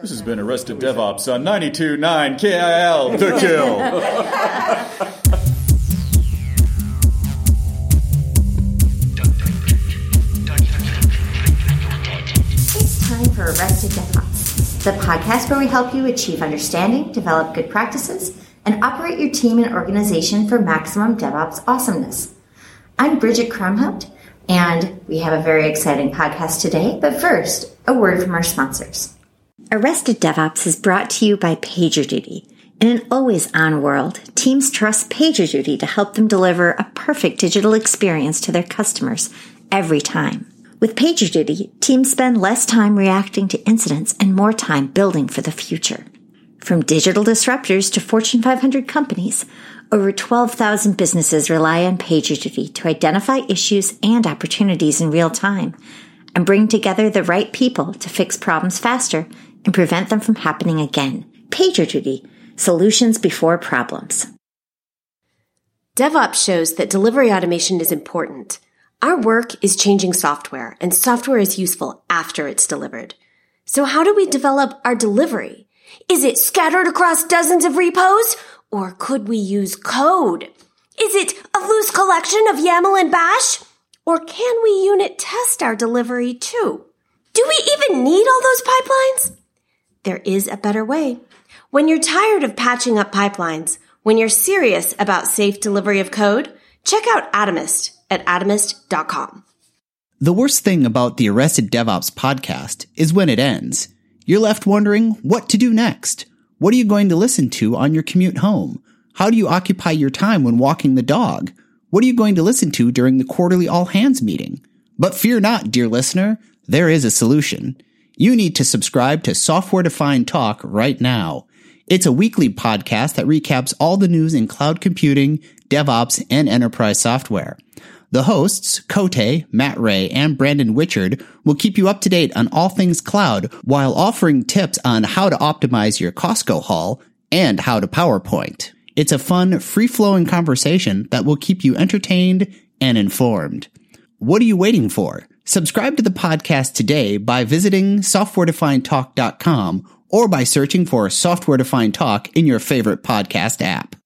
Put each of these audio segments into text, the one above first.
This has been Arrested DevOps on 92.9 KIL, The Kill. It's time for Arrested DevOps, the podcast where we help you achieve understanding, develop good practices, and operate your team and organization for maximum DevOps awesomeness. I'm Bridget Kromhout, and we have a very exciting podcast today. But first, a word from our sponsors. Arrested DevOps is brought to you by PagerDuty. In an always on world, teams trust PagerDuty to help them deliver a perfect digital experience to their customers every time. With PagerDuty, teams spend less time reacting to incidents and more time building for the future. From digital disruptors to Fortune 500 companies, over 12,000 businesses rely on PagerDuty to identify issues and opportunities in real time and bring together the right people to fix problems faster and prevent them from happening again. PagerDuty, solutions before problems. DevOps shows that delivery automation is important. Our work is changing software, and software is useful after it's delivered. So how do we develop our delivery? Is it scattered across dozens of repos? Or could we use code? Is it a loose collection of YAML and bash? Or can we unit test our delivery too? Do we even need all those pipelines? There is a better way. When you're tired of patching up pipelines, when you're serious about safe delivery of code, check out Atomist at atomist.com. The worst thing about the Arrested DevOps podcast is when it ends. You're left wondering what to do next. What are you going to listen to on your commute home? How do you occupy your time when walking the dog? What are you going to listen to during the quarterly all hands meeting? But fear not, dear listener, there is a solution. You need to subscribe to Software Defined Talk right now. It's a weekly podcast that recaps all the news in cloud computing, DevOps, and enterprise software. The hosts, Cote, Matt Ray, and Brandon Whichard, will keep you up to date on all things cloud while offering tips on how to optimize your Costco haul and how to PowerPoint. It's a fun, free-flowing conversation that will keep you entertained and informed. What are you waiting for? Subscribe to the podcast today by visiting softwaredefinedtalk.com or by searching for Software Defined Talk in your favorite podcast app.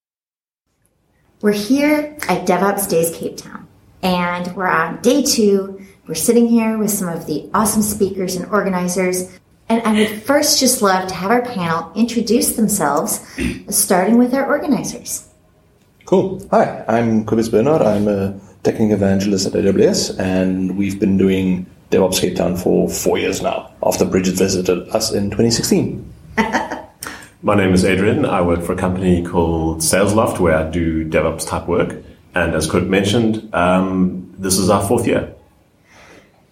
We're here at DevOps Days Cape Town, and we're on day two. We're sitting here with some of the awesome speakers and organizers. And I would first just love to have our panel introduce themselves, starting with our organizers. Cool. Hi, I'm Kobus Bernard. I'm a technical evangelist at AWS, and we've been doing DevOps Cape Town for four years now, after Bridget visited us in 2016. My name is Adrian. I work for a company called SalesLoft, where I do DevOps type work. And as Kurt mentioned, um, this is our fourth year.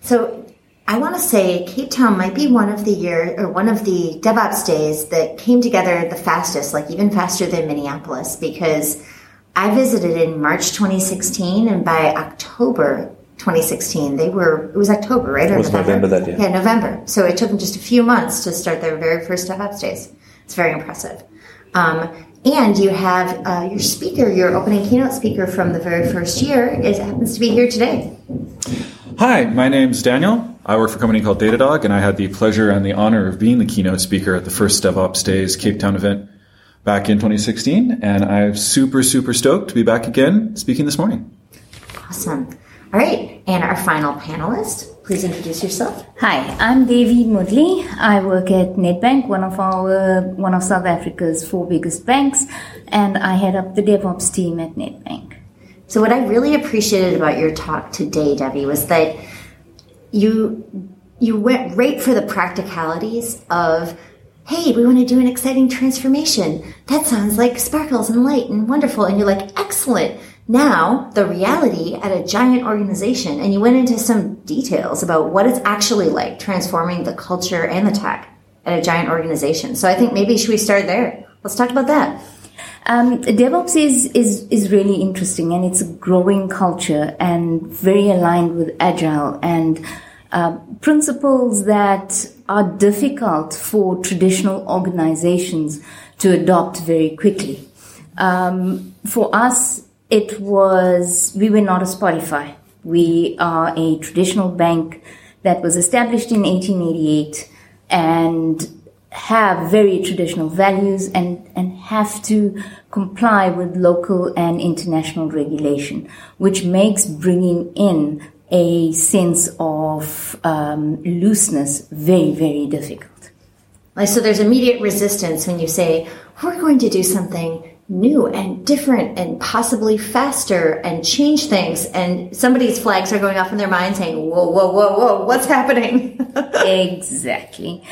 So I want to say Cape Town might be one of the year or one of the DevOps days that came together the fastest, like even faster than Minneapolis, because I visited in March 2016, and by October 2016, they were it was October, right? It was November that year. Yeah, November. So it took them just a few months to start their very first DevOps days. It's very impressive. Um, and you have uh, your speaker, your opening keynote speaker from the very first year, is happens to be here today. Hi, my name's Daniel. I work for a company called Datadog, and I had the pleasure and the honor of being the keynote speaker at the first DevOps Days Cape Town event back in 2016. And I'm super, super stoked to be back again speaking this morning. Awesome. All right, and our final panelist, please introduce yourself. Hi, I'm Devi Mudley. I work at Nedbank, one of our one of South Africa's four biggest banks, and I head up the DevOps team at Nedbank. So, what I really appreciated about your talk today, Debbie, was that you you went right for the practicalities of hey we want to do an exciting transformation. That sounds like sparkles and light and wonderful and you're like excellent. Now the reality at a giant organization and you went into some details about what it's actually like transforming the culture and the tech at a giant organization. So i think maybe should we start there? Let's talk about that. Um, DevOps is, is, is really interesting and it's a growing culture and very aligned with Agile and uh, principles that are difficult for traditional organizations to adopt very quickly. Um, for us, it was, we were not a Spotify. We are a traditional bank that was established in 1888 and have very traditional values and, and have to comply with local and international regulation, which makes bringing in a sense of um, looseness very, very difficult. So there's immediate resistance when you say, we're going to do something new and different and possibly faster and change things. And somebody's flags are going off in their mind saying, whoa, whoa, whoa, whoa, what's happening? exactly.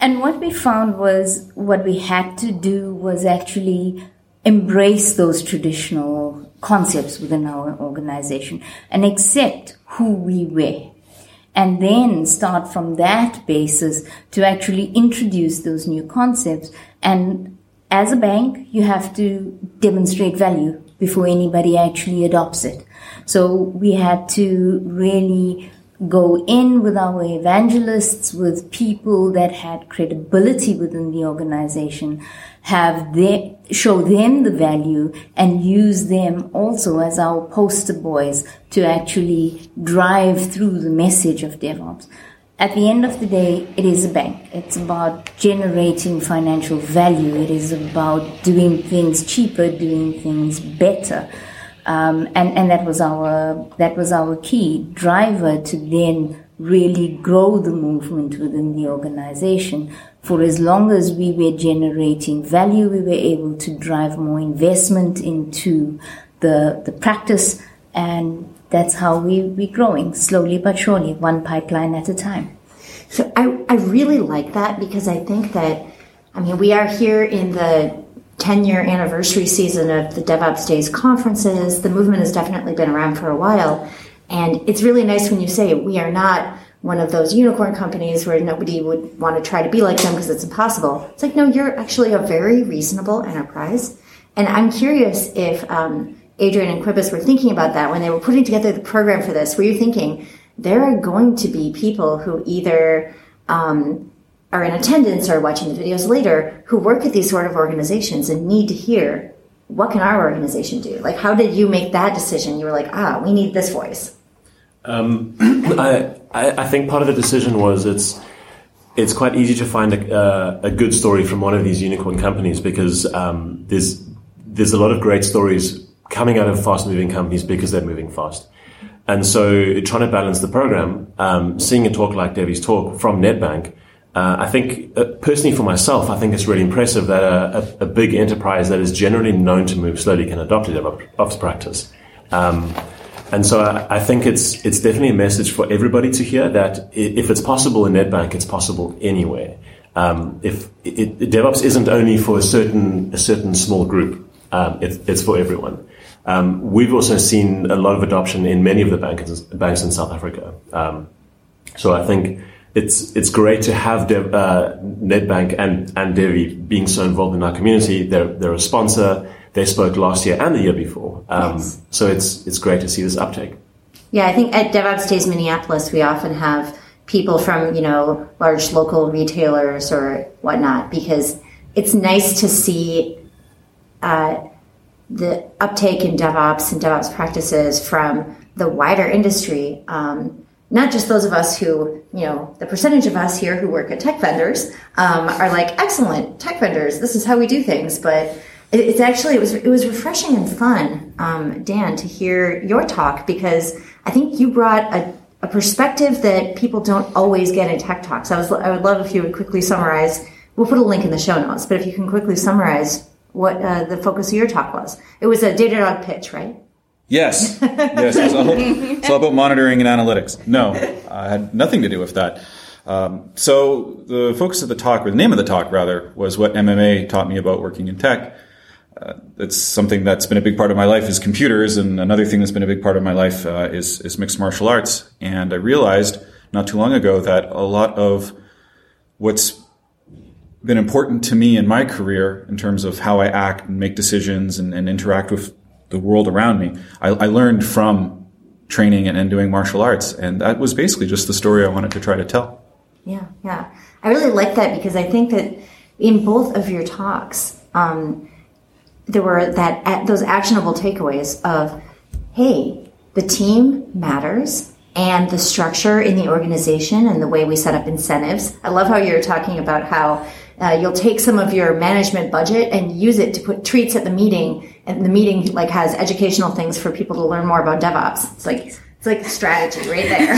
And what we found was what we had to do was actually embrace those traditional concepts within our organization and accept who we were. And then start from that basis to actually introduce those new concepts. And as a bank, you have to demonstrate value before anybody actually adopts it. So we had to really go in with our evangelists, with people that had credibility within the organization, have their, show them the value and use them also as our poster boys to actually drive through the message of DevOps. At the end of the day, it is a bank. It's about generating financial value. It is about doing things cheaper, doing things better. Um, and, and that was our that was our key driver to then really grow the movement within the organization. For as long as we were generating value, we were able to drive more investment into the the practice, and that's how we we're growing slowly but surely, one pipeline at a time. So I I really like that because I think that I mean we are here in the 10 year anniversary season of the DevOps Days conferences. The movement has definitely been around for a while. And it's really nice when you say we are not one of those unicorn companies where nobody would want to try to be like them because it's impossible. It's like, no, you're actually a very reasonable enterprise. And I'm curious if um, Adrian and Kobus were thinking about that when they were putting together the program for this. Were you thinking there are going to be people who either um, are in attendance or watching the videos later who work at these sort of organizations and need to hear what can our organization do? Like, how did you make that decision? You were like, ah, we need this voice. Um, I, I think part of the decision was it's it's quite easy to find a, uh, a good story from one of these unicorn companies because um, there's there's a lot of great stories coming out of fast moving companies because they're moving fast. And so, trying to balance the program, um, seeing a talk like Debbie's talk from Nedbank uh, I think, uh, personally for myself, I think it's really impressive that a, a, a, big enterprise that is generally known to move slowly can adopt a DevOps practice. Um, and so I, I, think it's it's definitely a message for everybody to hear that if it's possible in Nedbank, it's possible anywhere. Um, if it, it, DevOps isn't only for a certain a certain small group, um, it, it's for everyone. Um, we've also seen a lot of adoption in many of the banks, banks in South Africa. Um, so I think it's it's great to have Dev, uh, Nedbank and and Devi being so involved in our community. They're they're a sponsor. They spoke last year and the year before. Um, yes. So it's it's great to see this uptake. Yeah, I think at DevOps Days Minneapolis, we often have people from you know large local retailers or whatnot because it's nice to see uh, the uptake in DevOps and DevOps practices from the wider industry. Um, not just those of us who, you know, the percentage of us here who work at tech vendors um, are like, excellent, tech vendors, this is how we do things. But it's actually, it was, it was refreshing and fun, um, Dan, to hear your talk because I think you brought a, a perspective that people don't always get in tech talks. I, was, I would love if you would quickly summarize, we'll put a link in the show notes, but if you can quickly summarize what uh, the focus of your talk was. It was a Datadog pitch, right? Yes, yes. It's all, it's all, about monitoring and analytics. No, I had nothing to do with that. Um, so the focus of the talk, or the name of the talk rather, was what MMA taught me about working in tech. Uh, it's something that's been a big part of my life is computers, and another thing that's been a big part of my life uh, is is mixed martial arts. And I realized not too long ago that a lot of what's been important to me in my career in terms of how I act and make decisions and, and interact with the world around me. I, I learned from training and, and doing martial arts, and that was basically just the story I wanted to try to tell. Yeah, yeah. I really like that because I think that in both of your talks, um, there were that those actionable takeaways of, hey, the team matters and the structure in the organization and the way we set up incentives. I love how you're talking about how uh, you'll take some of your management budget and use it to put treats at the meeting, and the meeting like has educational things for people to learn more about DevOps. It's like it's like strategy right there.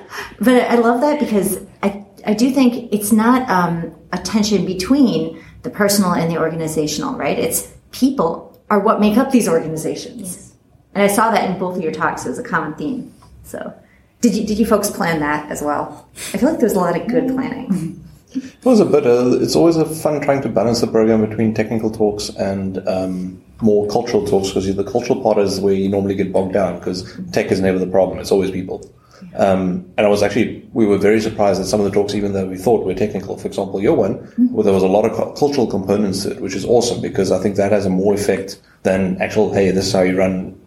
but I love that because I I do think it's not um, a tension between the personal and the organizational, right? It's people are what make up these organizations. Yes. And I saw that in both of your talks as a common theme. So, did you did you folks plan that as well? I feel like there's a lot of good planning. It was a bit. Uh, it's always a fun trying to balance the program between technical talks and um, more cultural talks because the cultural part is where you normally get bogged down because tech is never the problem. It's always people. Um, and I was actually, we were very surprised that some of the talks, even though we thought were technical. For example, your one, mm-hmm. where there was a lot of cultural components to it, which is awesome because I think that has a more effect than actual, hey, this is how you run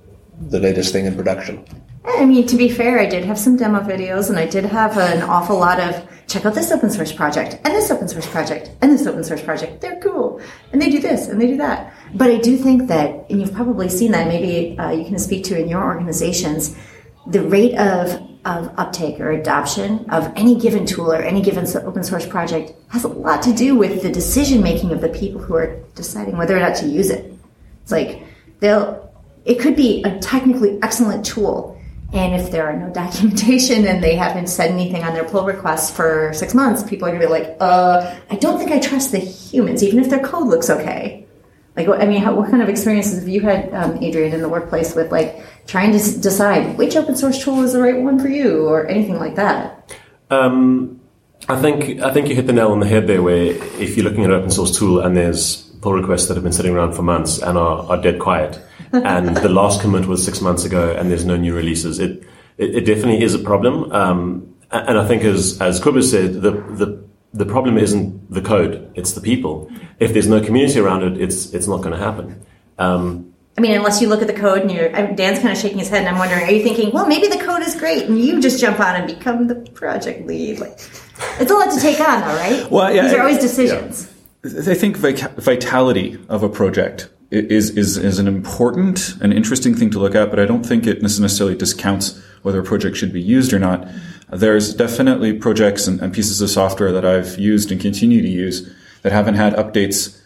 the latest thing in production. I mean, to be fair, I did have some demo videos and I did have an awful lot of check out this open source project and this open source project and this open source project. They're cool. And they do this and they do that. But I do think that, and you've probably seen that, maybe uh, you can speak to in your organizations, the rate of of uptake or adoption of any given tool or any given open source project has a lot to do with the decision making of the people who are deciding whether or not to use it. It's like they'll, it could be a technically excellent tool. And if there are no documentation and they haven't said anything on their pull request for six months, people are going to be like, uh, I don't think I trust the humans, even if their code looks okay. Like, I mean, how, what kind of experiences have you had, um, Adrian, in the workplace with like trying to decide which open source tool is the right one for you, or anything like that? Um, I think I think you hit the nail on the head there. Where if you're looking at an open source tool and there's pull requests that have been sitting around for months and are, are dead quiet, and the last commit was six months ago, and there's no new releases, it it, it definitely is a problem. Um, and I think, as as Kobus said, the the the problem isn't the code; it's the people. If there's no community around it, it's it's not going to happen. Um, I mean, unless you look at the code and you're Dan's kind of shaking his head, and I'm wondering, are you thinking, well, maybe the code is great, and you just jump on and become the project lead? Like, it's a lot to take on, though, right? Well, yeah, these are always decisions. Yeah. I think vitality of a project is is is an important and interesting thing to look at, but I don't think it necessarily discounts whether a project should be used or not. There's definitely projects and, and pieces of software that I've used and continue to use that haven't had updates,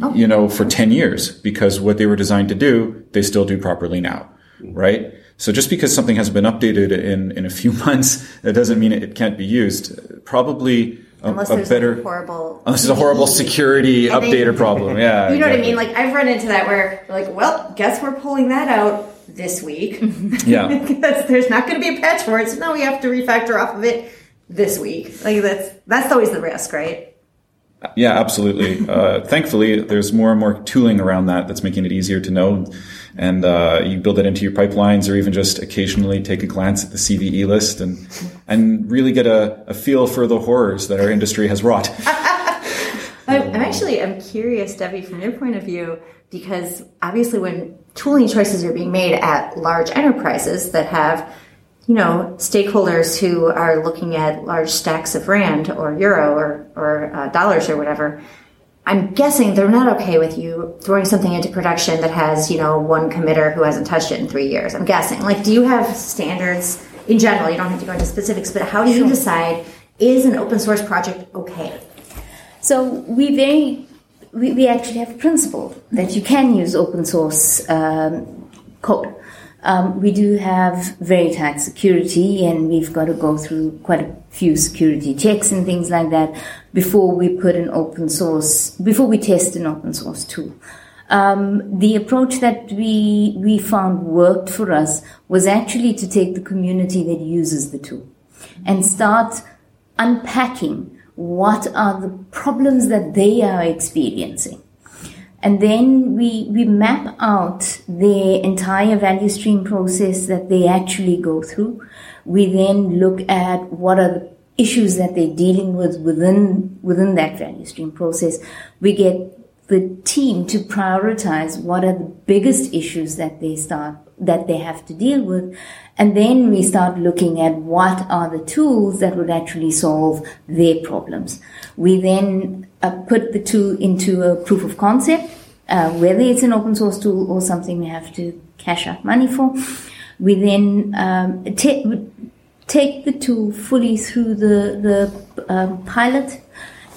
oh. you know, for 10 years because what they were designed to do, they still do properly now, mm-hmm. right? So just because something has been updated in, in a few months, that doesn't mean it, can't be used. Probably a, unless a better a horrible unless there's a horrible security updater problem. Yeah, you know exactly. what I mean. Like I've run into that where like, well, guess we're pulling that out this week. Yeah, because there's not going to be a patch for it, so now we have to refactor off of it this week. Like that's that's always the risk, right? Yeah, absolutely. Uh, thankfully, there's more and more tooling around that that's making it easier to know. And uh, you build it into your pipelines or even just occasionally take a glance at the CVE list and, and really get a, a feel for the horrors that our industry has wrought. I'm actually I'm curious, Debbie, from your point of view, because obviously when tooling choices are being made at large enterprises that have you know, stakeholders who are looking at large stacks of rand or euro or, or uh, dollars or whatever, I'm guessing they're not okay with you throwing something into production that has, you know, one committer who hasn't touched it in three years. I'm guessing. Like, do you have standards in general? You don't have to go into specifics, but how do you decide is an open source project okay? So we very we, we actually have a principle that you can use open source um, code. Um, we do have very tight security, and we've got to go through quite a few security checks and things like that before we put an open source, before we test an open source tool. Um, the approach that we we found worked for us was actually to take the community that uses the tool and start unpacking what are the problems that they are experiencing and then we, we map out the entire value stream process that they actually go through. We then look at what are the issues that they're dealing with within, within that value stream process. We get the team to prioritize what are the biggest issues that they start, that they have to deal with. And then we start looking at what are the tools that would actually solve their problems. We then uh, put the tool into a proof of concept, uh, whether it's an open source tool or something we have to cash out money for. We then um, take the tool fully through the, the um, pilot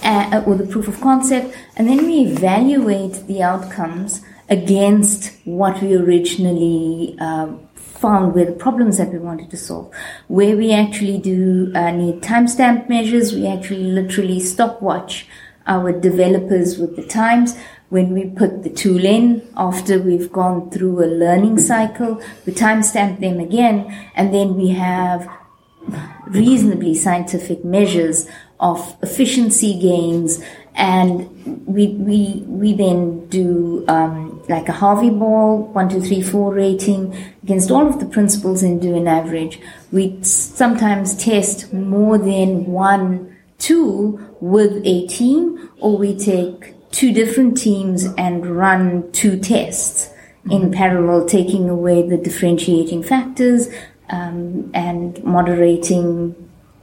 uh, or the proof of concept, and then we evaluate the outcomes against what we originally uh, found were the problems that we wanted to solve. Where we actually do uh, need timestamp measures, we actually literally stopwatch our developers with the times. When we put the tool in after we've gone through a learning cycle, we timestamp them again, and then we have reasonably scientific measures of efficiency gains, and we we we then do um, like a Harvey ball one two three four rating against all of the principles and do an average. We sometimes test more than one tool with a team, or we take two different teams and run two tests in parallel, taking away the differentiating factors um, and moderating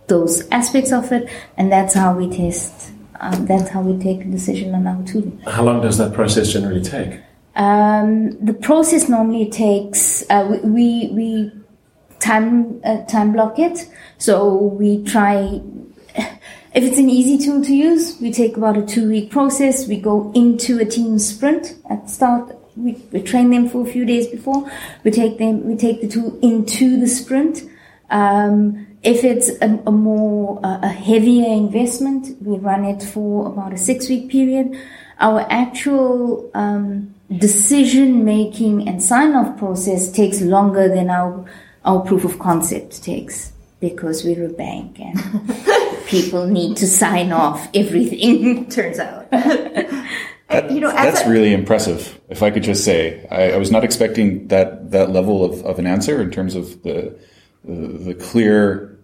those aspects of it, and that's how we test. Um, that's how we take a decision on our tooling. How long does that process generally take? Um, the process normally takes uh, we we time uh, time block it, so we try. If it's an easy tool to use, we take about a two week process. We go into a team sprint at start. We, we train them for a few days before. We take them. We take the tool into the sprint. Um, if it's a, a more uh, a heavier investment, we run it for about a six week period. Our actual um, decision making and sign off process takes longer than our our proof of concept takes because we're a bank and people need to sign off everything. Turns out. That- You know, that's a- really impressive. If I could just say, I, I was not expecting that that level of, of an answer in terms of the the, the clear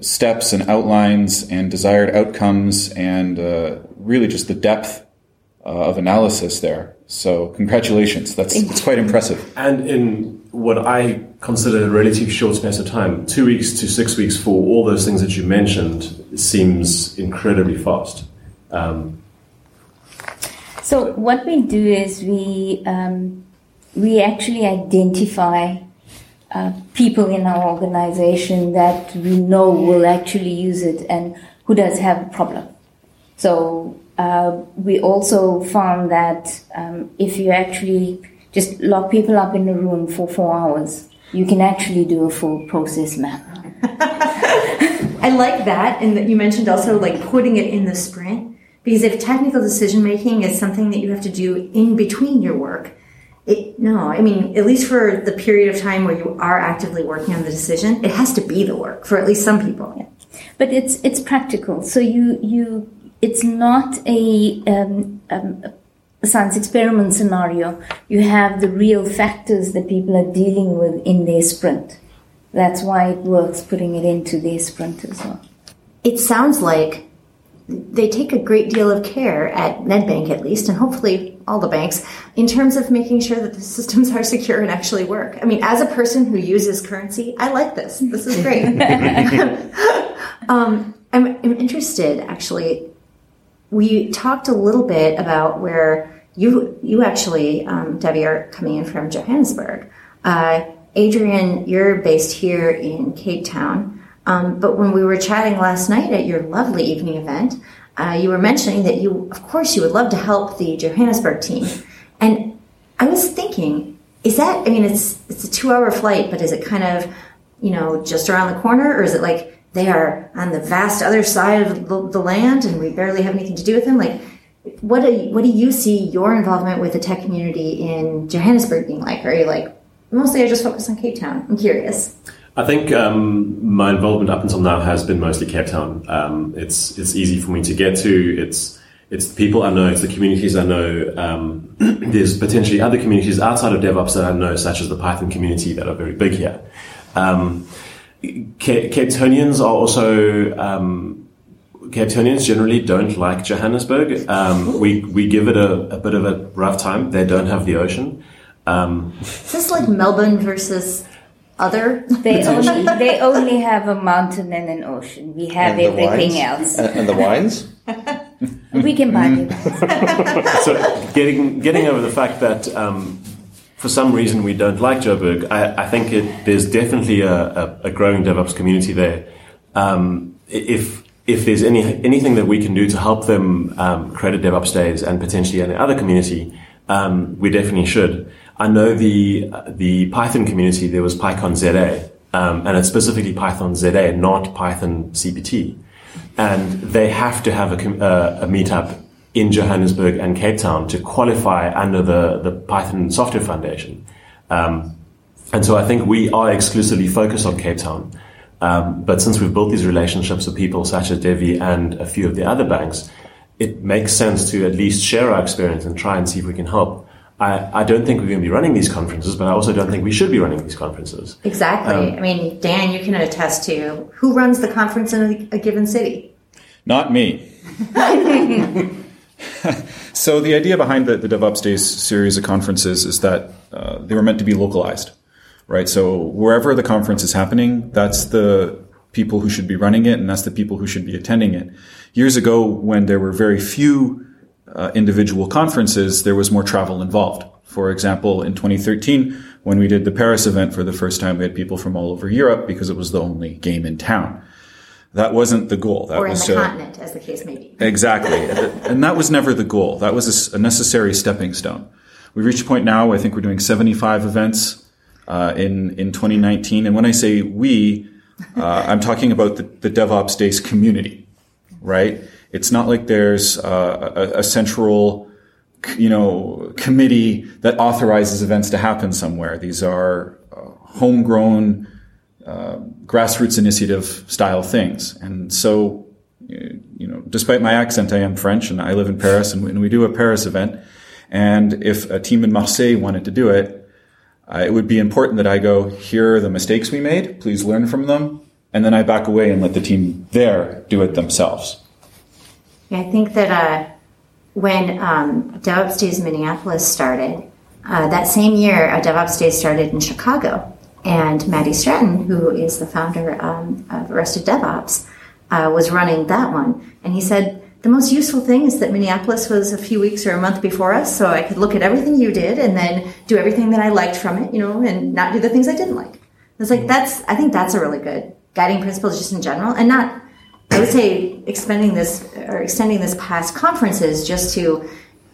steps and outlines and desired outcomes and uh, really just the depth uh, of analysis there. So congratulations. That's it's quite impressive. And in what I consider a relatively short space of time, two weeks to six weeks for all those things that you mentioned seems incredibly fast. Um, So what we do is we um, we actually identify uh, people in our organization that we know will actually use it and who does have a problem. So uh, we also found that um, if you actually just lock people up in a room for four hours, you can actually do a full process map. I like that, and that you mentioned also like putting it in the sprint because if technical decision making is something that you have to do in between your work, it no, I mean at least for the period of time where you are actively working on the decision, it has to be the work for at least some people. but it's it's practical. So you you it's not a, um, um, science experiment scenario. You have the real factors that people are dealing with in their sprint. That's why it works putting it into their sprint as well. It sounds like they take a great deal of care at Nedbank, at least, and hopefully all the banks, in terms of making sure that the systems are secure and actually work. I mean, as a person who uses currency, I like this. This is great. um, I'm, I'm interested, actually. We talked a little bit about where you you actually, um, Debbie, are coming in from Johannesburg. Uh, Adrian, you're based here in Cape Town. Um, but when we were chatting last night at your lovely evening event, uh, you were mentioning that you, of course, you would love to help the Johannesburg team. And I was thinking, is that? I mean, it's it's a two-hour flight, but is it kind of, you know, just around the corner, or is it like they are on the vast other side of the, land and we barely have anything to do with them? Like, what do you, what do you see your involvement with the tech community in Johannesburg being like? Are you like mostly I just focus on Cape Town? I'm curious. I think um, my involvement up until now has been mostly Cape Town. Um, it's it's easy for me to get to. It's it's the people I know. It's the communities I know. Um, there's potentially other communities outside of DevOps that I know, such as the Python community that are very big here. Cape Cape Townians are also um, Cape Townians generally don't like Johannesburg. Um, we we give it a, a bit of a rough time. They don't have the ocean. Um, Is this like Melbourne versus other? They only they only have a mountain and an ocean. We have And everything else. And, and the wines? We can buy you so getting getting over the fact that um, for some reason we don't like Joburg, I, I think it, there's definitely a, a, a growing DevOps community there. Um, if if there's any anything that we can do to help them um, create a DevOps days and potentially any other community, um, we definitely should. I know the the Python community. There was PyCon ZA, um, and it's specifically Python ZA, not Python CPT, and they have to have a, a, a meetup in Johannesburg and Cape Town to qualify under the the Python Software Foundation. Um, and so I think we are exclusively focused on Cape Town. Um, but since we've built these relationships with people such as Devi and a few of the other banks, it makes sense to at least share our experience and try and see if we can help. I, I don't think we're going to be running these conferences, but I also don't think we should be running these conferences. Exactly. Um, I mean, Dan, you can attest to who runs the conference in a, a given city? Not me. so the idea behind the, the DevOps Days series of conferences is that uh, they were meant to be localized right? So wherever the conference is happening, that's the people who should be running it, and that's the people who should be attending it. Years ago, when there were very few uh, individual conferences, there was more travel involved. For example, in 2013, when we did the Paris event for the first time, we had people from all over Europe because it was the only game in town. That wasn't the goal. That or in was the uh, continent, as the case may be. Exactly. and that was never the goal. That was a, necessary stepping stone. We've reached a point now, I think we're doing 75 events uh, in in 2019. And when I say we, uh, I'm talking about the, the, DevOps Days community, right? It's not like there's uh, a, a, central, you know, committee that authorizes events to happen somewhere. These are uh, homegrown, uh, grassroots initiative style things, and so. You know, despite my accent, I am French and I live in Paris and we, do a Paris event. And if a team in Marseille wanted to do it, uh, it would be important that I go, here are the mistakes we made, please learn from them, and then I back away and let the team there do it themselves. Yeah, I think that uh, when um, DevOps Days Minneapolis started, uh, that same year, uh, DevOps Days started in Chicago. And Matty Stratton, who is the founder um, of Arrested DevOps, uh, was running that one. And he said, the most useful thing is that Minneapolis was a few weeks or a month before us, so I could look at everything you did and then do everything that I liked from it, you know, and not do the things I didn't like. It's like that's I think that's a really good guiding principle just in general, and not I would say expanding this or extending this past conferences just to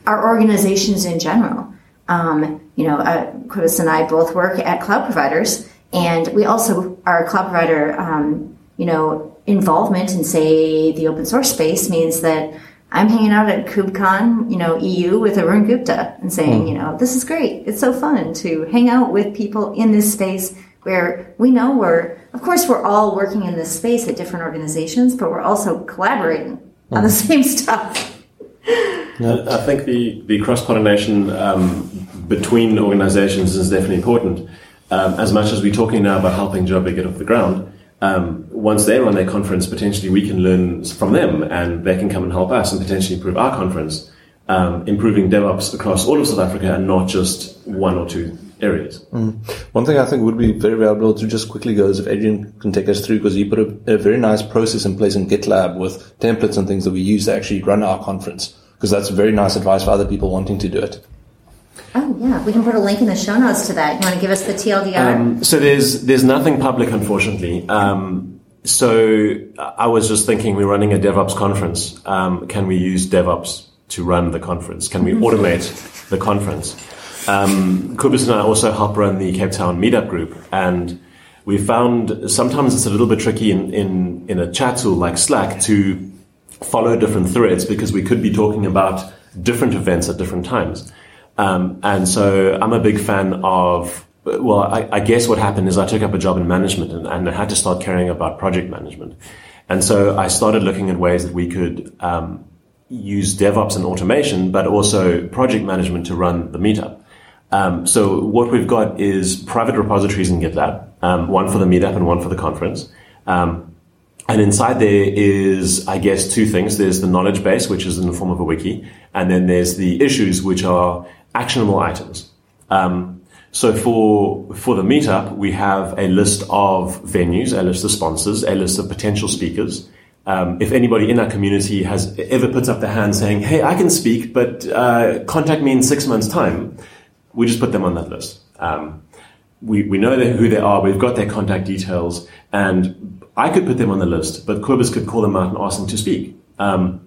our organizations in general. Um, you know, uh, Chris and I both work at cloud providers, and we also are a cloud provider. Um, you know, involvement in, say, the open source space means that I'm hanging out at KubeCon, you know, EU with Arun Gupta and saying, mm. you know, this is great. It's so fun to hang out with people in this space where we know we're, of course, we're all working in this space at different organizations, but we're also collaborating mm. on the hmm. same stuff. I think the, the cross pollination um, between organizations is definitely important. Um, as much as we're talking now about helping Joburg get off the ground, um, once they run their conference, potentially we can learn from them and they can come and help us and potentially improve our conference, um, improving DevOps across all of South Africa and not just one or two areas. Mm. One thing I think would be very valuable to just quickly go is if Adrian can take us through because he put a, a very nice process in place in GitLab with templates and things that we use to actually run our conference because that's very nice advice for other people wanting to do it. Oh yeah, we can put a link in the show notes to that. You want to give us the TLDR? Um, so there's there's nothing public, unfortunately. Um, so I was just thinking, we're running a DevOps conference. Um, can we use DevOps to run the conference? Can we mm-hmm. automate the conference? Um, Kobus and I also help run the Cape Town Meetup group, and we found sometimes it's a little bit tricky in, in, in a chat tool like Slack to follow different threads because we could be talking about different events at different times. Um, and so I'm a big fan of, well, I, I, guess what happened is I took up a job in management and, and, I had to start caring about project management. And so I started looking at ways that we could um, use DevOps and automation, but also project management to run the meetup. Um, so what we've got is private repositories in GitLab, um, one for the meetup and one for the conference. Um, and inside there is, I guess, two things. There's the knowledge base, which is in the form of a wiki, and then there's the issues, which are actionable items. Um, so for for the meetup, we have a list of venues, a list of sponsors, a list of potential speakers. Um, if anybody in our community has ever puts up their hand saying, "Hey, I can speak, but uh, contact me in six months' time," we just put them on that list. Um, we, we know who they are, we've got their contact details, and I could put them on the list, but Kobus could call them out and ask them to speak, um,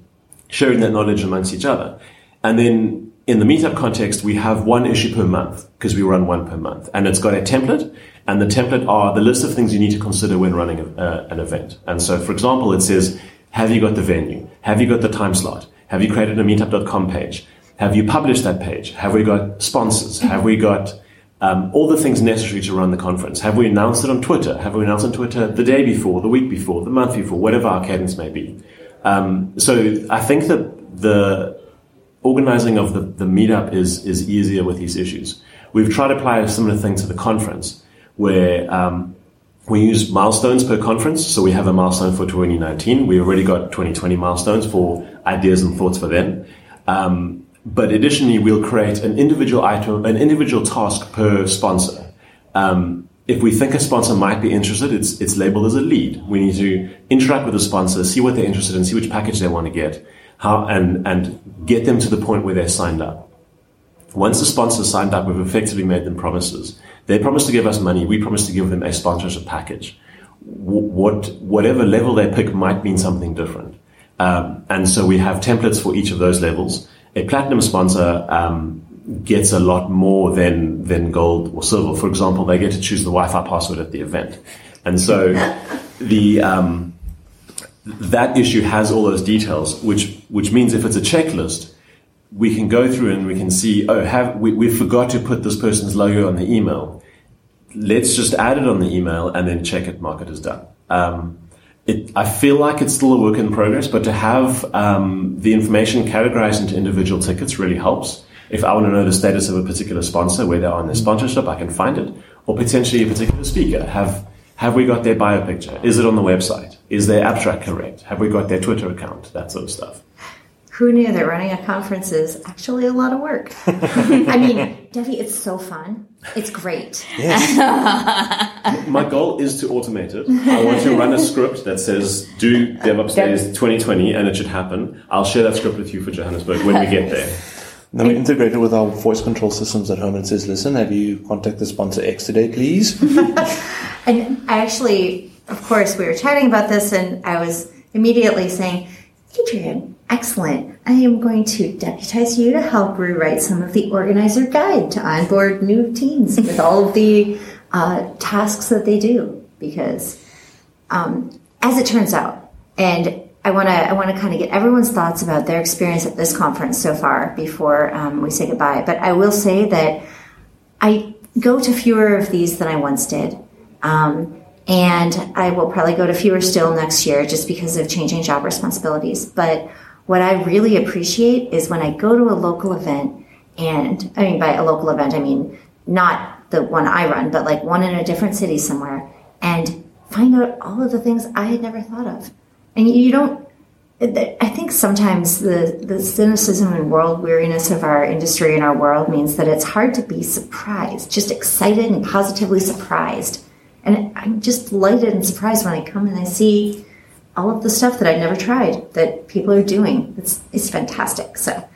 sharing that knowledge amongst each other. And then in the meetup context, we have one issue per month because we run one per month, and it's got a template. And the template are the list of things you need to consider when running a, uh, an event. And so, for example, it says, "Have you got the venue? Have you got the time slot? Have you created a Meetup.com page? Have you published that page? Have we got sponsors? Have we got um, all the things necessary to run the conference? Have we announced it on Twitter? Have we announced on Twitter the day before, the week before, the month before, whatever our cadence may be? Um, so I think that the organizing of the, the meetup is, is easier with these issues. We've tried to apply a similar thing to the conference where um, we use milestones per conference. So we have a milestone for 2019. We already got 2020 milestones for ideas and thoughts for them. Um, but additionally, we'll create an individual item, an individual task per sponsor. Um, if we think a sponsor might be interested, it's, it's labeled as a lead. We need to interact with the sponsor, see what they're interested in, see which package they want to get, how, and, and get them to the point where they're signed up. Once the sponsors signed up, we've effectively made them promises. They promise to give us money. We promise to give them a sponsorship package. What, whatever level they pick might mean something different. Um, and so we have templates for each of those levels. A platinum sponsor um, gets a lot more than than gold or silver. For example, they get to choose the Wi-Fi password at the event, and so the um, that issue has all those details, which which means if it's a checklist, we can go through and we can see, oh, have we, we forgot to put this person's logo on the email. Let's just add it on the email and then check it, mark it as done. Um, it, I feel like it's still a work in progress, but to have um, the information categorized into individual tickets really helps. If I want to know the status of a particular sponsor, where they are in their sponsorship, I can find it, or potentially a particular speaker. Have have we got their bio picture? Is it on the website? Is their abstract correct? Have we got their Twitter account? That sort of stuff. Who knew that running a conference is actually a lot of work? I mean, Debbie, it's so fun. It's great. Yes. My goal is to automate it. I want to run a script that says do DevOps Days 2020 and it should happen. I'll share that script with you for Johannesburg when we get there. Then we integrate it with our voice control systems at home and says, listen, have you contacted sponsor X today, please? and actually, of course, we were chatting about this and I was immediately saying, Adrian, excellent. I am going to deputize you to help rewrite some of the organizer guide to onboard new teams with all of the uh, tasks that they do. Because, um, as it turns out, and I want to I want to kind of get everyone's thoughts about their experience at this conference so far before um, we say goodbye. But I will say that I go to fewer of these than I once did, um, and I will probably go to fewer still next year just because of changing job responsibilities. But what I really appreciate is when I go to a local event, and I mean by a local event I mean not the one I run, but like one in a different city somewhere, and find out all of the things I had never thought of and you don't I think sometimes the, the cynicism and world weariness of our industry and our world means that it's hard to be surprised, just excited and positively surprised. And I'm just delighted and surprised when I come and I see all of the stuff that I never tried that people are doing. It's, it's fantastic. So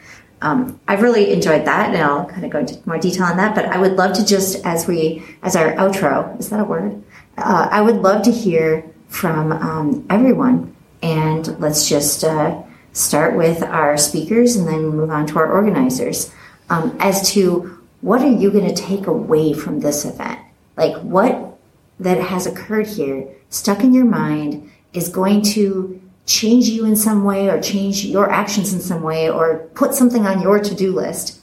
um, I've really enjoyed that, and I'll kind of go into more detail on that. But I would love to just, as we, as our outro, is that a word? Uh, I would love to hear from um, everyone and let's just uh, start with our speakers and then move on to our organizers um, as to what are you going to take away from this event? Like what that has occurred here, stuck in your mind, is going to change you in some way or change your actions in some way or put something on your to-do list.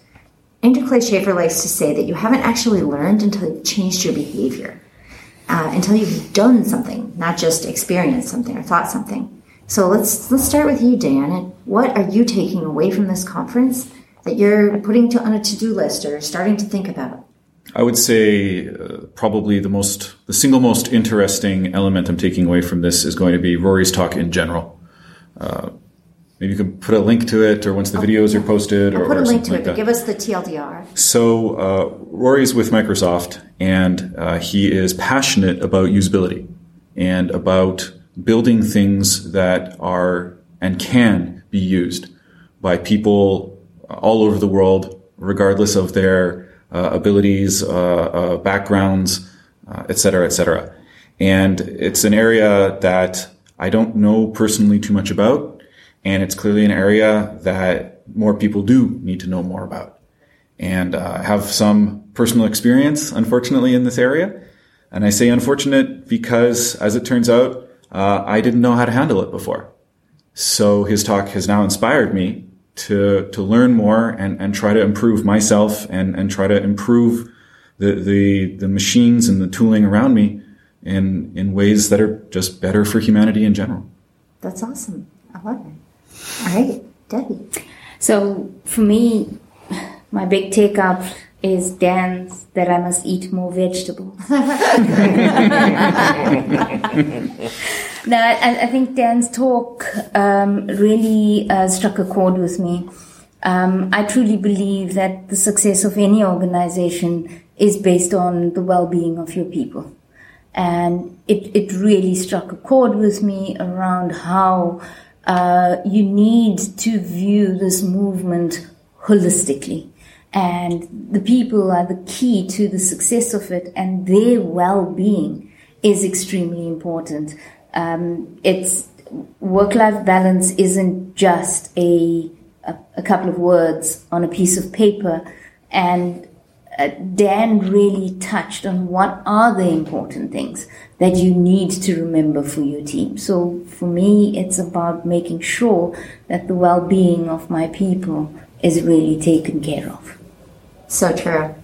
Andrew Clay Shafer likes to say that you haven't actually learned until you've changed your behavior, uh, until you've done something, not just experienced something or thought something. So let's let's start with you, Dan. And what are you taking away from this conference that you're putting to, on a to-do list or starting to think about? I would say uh, probably the most, the single most interesting element I'm taking away from this is going to be Rory's talk in general. Uh, maybe you can put a link to it, or once the videos are posted, I'll or put a or link something to like but that. give us the TLDR. So uh, Rory's with Microsoft, and uh, he is passionate about usability and about building things that are and can be used by people all over the world, regardless of their uh, abilities, uh, uh, backgrounds, uh, et cetera, et cetera. And it's an area that I don't know personally too much about. And it's clearly an area that more people do need to know more about and uh, have some personal experience, unfortunately, in this area. And I say unfortunate because, as it turns out, uh, I didn't know how to handle it before. So his talk has now inspired me to to learn more and, and try to improve myself and, and try to improve the, the the machines and the tooling around me in in ways that are just better for humanity in general. That's awesome. I love it. All right, Debbie. So for me, my big take up is Dan's that I must eat more vegetables. no, I, I, think Dan's talk um, really uh, struck a chord with me. Um, I truly believe that the success of any organization is based on the well-being of your people. And it, it really struck a chord with me around how uh, you need to view this movement holistically and the people are the key to the success of it and their well-being is extremely important um, it's work-life balance isn't just a, a, a couple of words on a piece of paper and uh, Dan really touched on what are the important things that you need to remember for your team. So for me, it's about making sure that the well-being of my people is really taken care of. So true.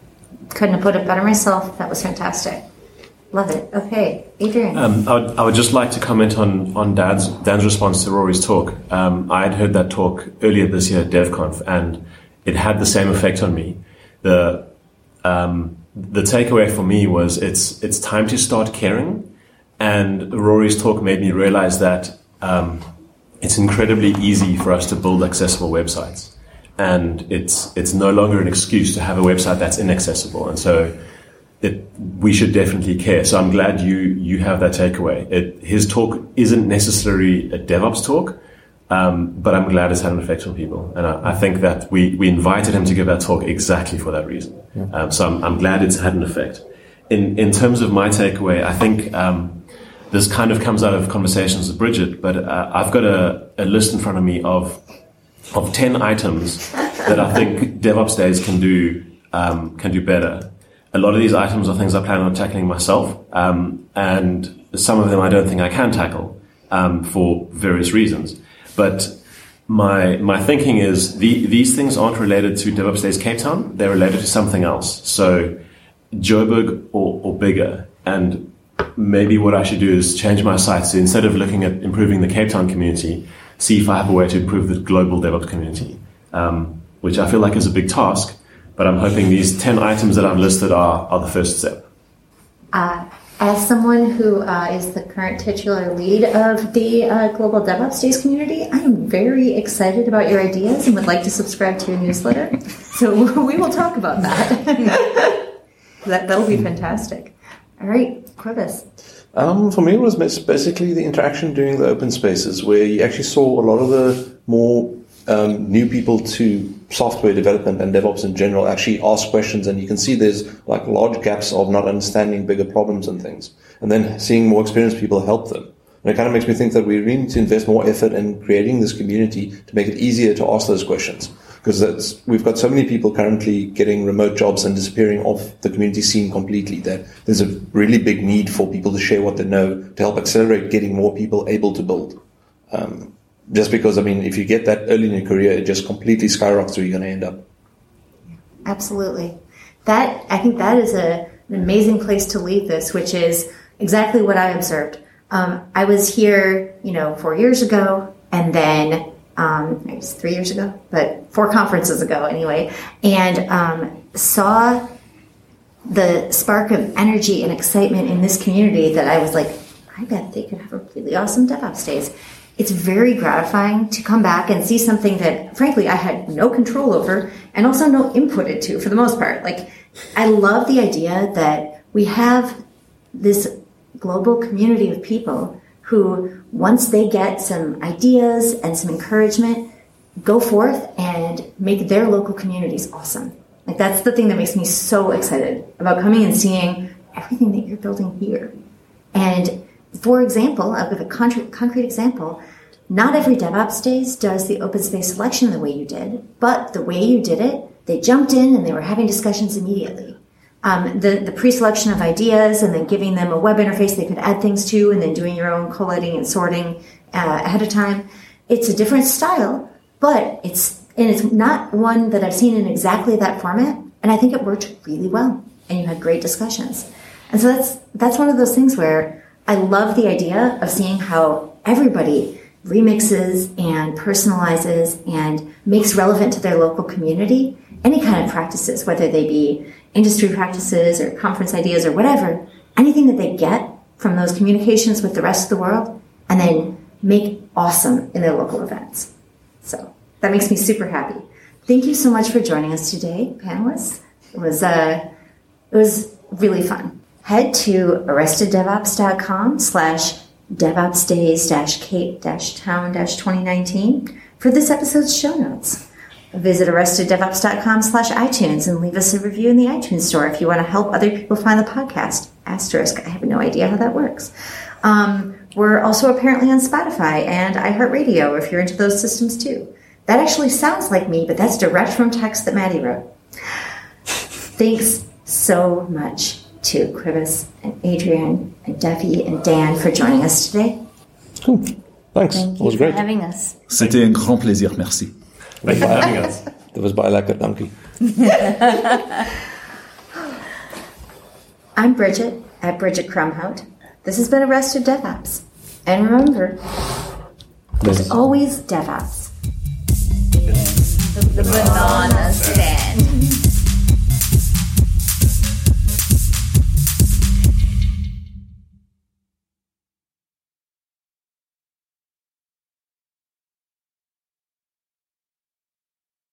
Couldn't have put it better myself. That was fantastic. Love it. Okay, Adrian. Um, I, would, I, would, just like to comment on on Dan's Dan's response to Rory's talk. Um, I had heard that talk earlier this year at DevConf, and it had the same effect on me. The um, the takeaway for me was it's it's time to start caring. And Rory's talk made me realize that um, it's incredibly easy for us to build accessible websites and it's it's no longer an excuse to have a website that's inaccessible. And so it, we should definitely care. So I'm glad you you have that takeaway. It, his talk isn't necessarily a DevOps talk, um, but I'm glad it's had an effect on people. And I, I, think that we we invited him to give that talk exactly for that reason. Um, so I'm, I'm glad it's had an effect. In in terms of my takeaway, I think. Um, this kind of comes out of conversations with Bridget, but uh, I've got a, a list in front of me of of 10 items that I think DevOps days can do, um, can do better. A lot of these items are things I plan on tackling myself, um, and some of them I don't think I can tackle um, for various reasons. But my my thinking is the, these things aren't related to DevOps Days Cape Town; they're related to something else. So Joburg or, or bigger, and maybe what I should do is change my site. So instead of looking at improving the Cape Town community, see if I have a way to improve the global DevOps community, um, which I feel like is a big task. But I'm hoping these 10 items that I've listed are, are the first step. Uh, as someone who uh, is the current titular lead of the uh, Global DevOps Days community, I am very excited about your ideas and would like to subscribe to your newsletter. So we will talk about that. that that'll be fantastic. All right, Kobus. Um, for me, it was basically the interaction during the open spaces where you actually saw a lot of the more um, new people to software development and DevOps in general actually ask questions, and you can see there's like large gaps of not understanding bigger problems and things, and then seeing more experienced people help them. And it kind of makes me think that we really need to invest more effort in creating this community to make it easier to ask those questions because we've got so many people currently getting remote jobs and disappearing off the community scene completely that there's a really big need for people to share what they know to help accelerate getting more people able to build. Um, just because, I mean, if you get that early in your career, it just completely skyrockets where you're going to end up. Absolutely. That, I think that is a, an amazing place to leave this, which is exactly what I observed. Um, I was here, you know, four years ago, and then um, maybe three years ago, but four conferences ago anyway, and um, saw the spark of energy and excitement in this community that I was like, I bet they could have a really awesome DevOps days. It's very gratifying to come back and see something that, frankly, I had no control over and also no input into for the most part. Like, I love the idea that we have this global community of people who, once they get some ideas and some encouragement, go forth and make their local communities awesome. Like that's the thing that makes me so excited about coming and seeing everything that you're building here. And for example, I'll give a concrete, concrete example. Not every DevOps days does the open space selection the way you did, but the way you did it, they jumped in and they were having discussions immediately. Um, the, the pre-selection of ideas and then giving them a web interface they could add things to and then doing your own collating and sorting uh, ahead of time. It's a different style, but it's, and it's not one that I've seen in exactly that format. And I think it worked really well and you had great discussions. And so that's, that's one of those things where I love the idea of seeing how everybody remixes and personalizes and makes relevant to their local community any kind of practices, whether they be industry practices or conference ideas or whatever, anything that they get from those communications with the rest of the world, and then make awesome in their local events. So that makes me super happy. Thank you so much for joining us today, panelists. It was uh, it was really fun. Head to arresteddevops.com slash DevOps Days Cape Town 2019 for this episode's show notes. Visit arresteddevops.com slash iTunes and leave us a review in the iTunes store if you want to help other people find the podcast. Asterisk, I have no idea how that works. Um, we're also apparently on Spotify and iHeartRadio if you're into those systems too. That actually sounds like me, but that's direct from text that Matty wrote. Thanks so much to Kobus and Adrian and Duffy and Dan for joining us today. Cool. Thanks. Thank it you was for great. having us. C'était un grand plaisir, merci was by, that was by like a donkey. I'm Bridget at Bridget Kromhout. This has been Arrested DevOps. And remember, there's always DevOps. The, the banana stand.